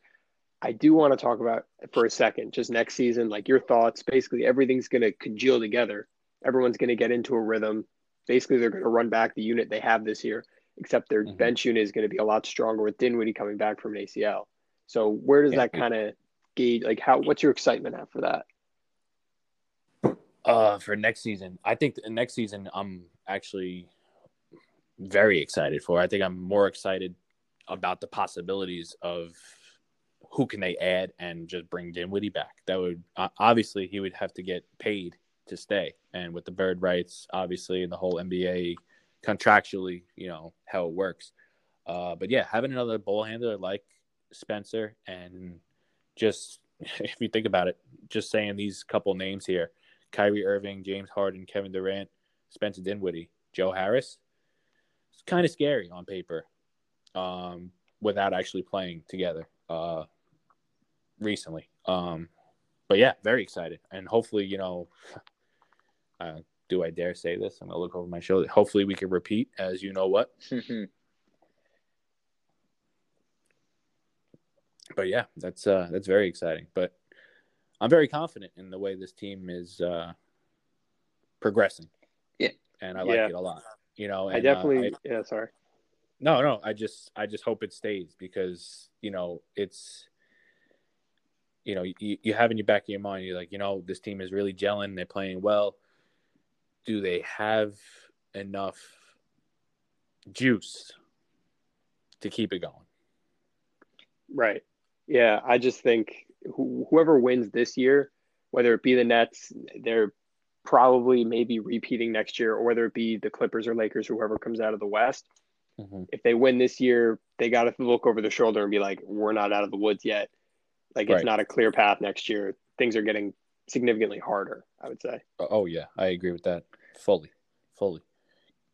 I do want to talk about for a second, just next season, like your thoughts. Basically, everything's going to congeal together. Everyone's going to get into a rhythm. Basically, they're going to run back the unit they have this year, except their mm-hmm. bench unit is going to be a lot stronger with Dinwiddie coming back from an ACL. So, where does that kind of gauge? Like, how? What's your excitement after that? Uh, for next season, I think the next season I'm actually very excited for. I think I'm more excited about the possibilities of who can they add and just bring Dinwiddie back. That would obviously he would have to get paid to stay, and with the bird rights, obviously, and the whole NBA contractually, you know how it works. Uh, but yeah, having another ball handler like Spencer and just if you think about it, just saying these couple names here: Kyrie Irving, James Harden, Kevin Durant, Spencer Dinwiddie, Joe Harris. It's kind of scary on paper, um, without actually playing together. Uh, recently. Um, but yeah, very excited, and hopefully, you know, uh, do I dare say this? I'm gonna look over my shoulder. Hopefully, we can repeat as you know what. but yeah, that's uh, that's very exciting. But I'm very confident in the way this team is uh, progressing. Yeah, and I like yeah. it a lot. You know, and, I definitely. Uh, I, yeah, sorry. No, no. I just, I just hope it stays because you know it's you know, you, you have in your back of your mind, you're like, you know, this team is really gelling. They're playing well. Do they have enough juice to keep it going? Right. Yeah. I just think wh- whoever wins this year, whether it be the Nets, they're probably maybe repeating next year, or whether it be the Clippers or Lakers, whoever comes out of the West. Mm-hmm. If they win this year, they got to look over the shoulder and be like, we're not out of the woods yet. Like it's not a clear path next year. Things are getting significantly harder. I would say. Oh yeah, I agree with that fully, fully.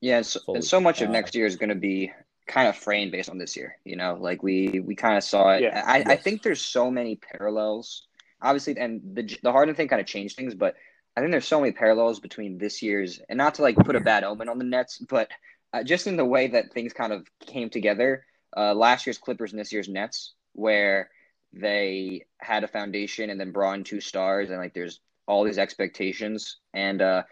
Yeah, and so, fully. And so much of uh, next year is going to be kind of framed based on this year. You know, like we we kind of saw it. Yeah, I, yes. I think there's so many parallels. Obviously, and the the Harden thing kind of changed things, but I think there's so many parallels between this year's and not to like put a bad omen on the Nets, but uh, just in the way that things kind of came together. Uh, last year's Clippers and this year's Nets, where they had a foundation and then brought in two stars and like there's all these expectations and uh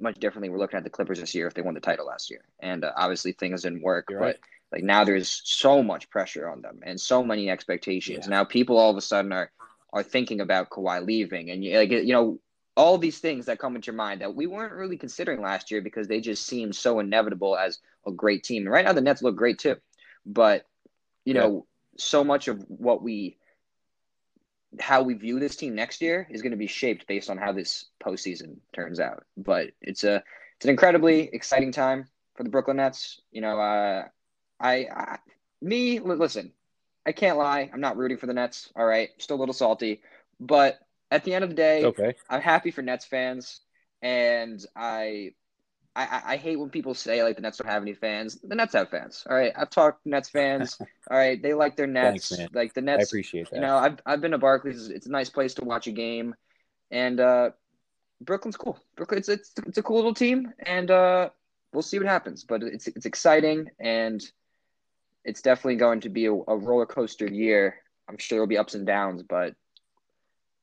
much differently we're looking at the clippers this year if they won the title last year and uh, obviously things didn't work You're but right. like now there's so much pressure on them and so many expectations yeah. now people all of a sudden are are thinking about Kawhi leaving and like you know all these things that come into your mind that we weren't really considering last year because they just seemed so inevitable as a great team and right now the nets look great too but you yeah. know so much of what we how we view this team next year is going to be shaped based on how this postseason turns out. But it's a it's an incredibly exciting time for the Brooklyn Nets. You know, uh, I, I me listen, I can't lie. I'm not rooting for the Nets. All right, still a little salty, but at the end of the day, okay. I'm happy for Nets fans, and I I, I hate when people say like the Nets don't have any fans. The Nets have fans. All right, I've talked Nets fans. all right, they like their Nets. Thanks, like the Nets. I appreciate that. You know, I've I've been to Barclays. It's a nice place to watch a game, and uh, Brooklyn's cool. Brooklyn, it's, it's it's a cool little team, and uh, we'll see what happens. But it's it's exciting, and it's definitely going to be a, a roller coaster year. I'm sure there'll be ups and downs, but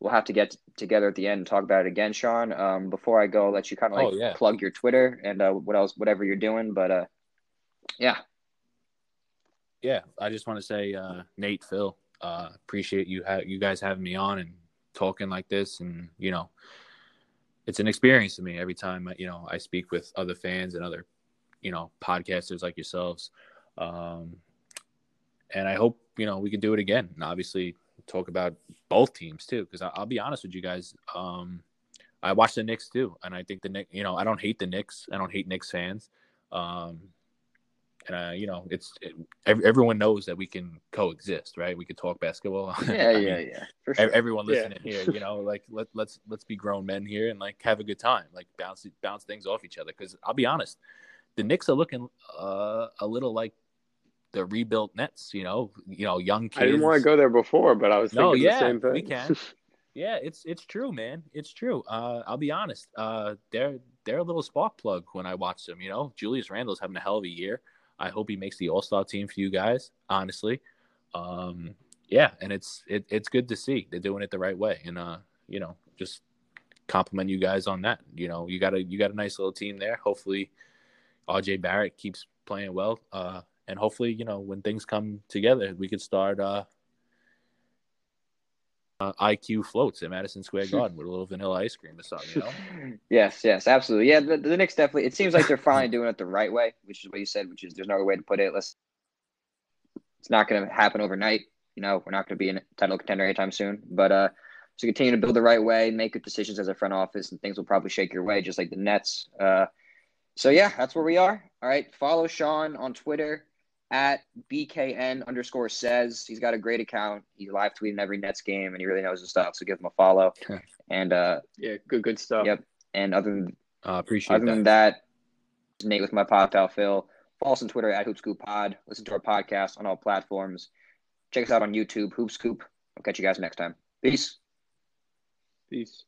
we'll have to get together at the end and talk about it again, Sean. Um, before I go, I'll let you kind of like Oh, yeah. plug your Twitter and uh, what else, whatever you're doing. But uh, yeah, yeah, I just want to say, uh, Nate, Phil, uh, appreciate you ha- you guys having me on and talking like this, and you know, it's an experience to me every time you know I speak with other fans and other you know podcasters like yourselves, um, and I hope you know we can do it again, and obviously talk about both teams too, because I'll be honest with you guys, um, I watch the Knicks too, and I think the Knicks, you know, I don't hate the Knicks, I don't hate Knicks fans. Um, and uh, you know, it's it, ev- everyone knows that we can coexist, right? We can talk basketball. yeah, yeah, mean, yeah, for sure. everyone Yeah. listening here, you know, like let let's let's be grown men here and like have a good time, like bounce bounce things off each other. Because I'll be honest, the Knicks are looking uh, a little like the rebuilt Nets. You know, you know, young kids. I didn't want to go there before, but I was No, thinking yeah, the same thing. we can. Yeah, it's it's true, man. It's true. Uh, I'll be honest. Uh, they're they're a little spark plug when I watch them. You know, Julius Randle's having a hell of a year. I hope he makes the All Star team for you guys. Honestly, um, yeah, and it's it, it's good to see they're doing it the right way, and uh, you know, just compliment you guys on that. You know, you got a you got a nice little team there. Hopefully, RJ Barrett keeps playing well. Uh, and hopefully, you know, when things come together, we could start uh, uh, IQ floats at Madison Square Garden with a little vanilla ice cream or something. You know, Yes, yes, absolutely. Yeah, the, the Knicks definitely. It seems like they're finally doing it the right way, which is what you said. Which is there's no other way to put it. Let's. It's not going to happen overnight. You know, we're not going to be in a title contender anytime soon. But uh, to continue to build the right way, make good decisions as a front office, and things will probably shake your way, just like the Nets. Uh, so yeah, that's where we are. All right, follow Sean on Twitter at bkn underscore says. He's got a great account. He's live tweeting every Nets game, and he really knows his stuff. So give him a follow. and uh, Yeah, good, good stuff. Yep. and other than uh, appreciate other that. than that, Nate with my pop pal Phil. Follow us on Twitter at Hoop Scoop Pod. Listen to our podcast on all platforms. Check us out on YouTube, Hoop Scoop. I'll catch you guys next time. Peace. Peace.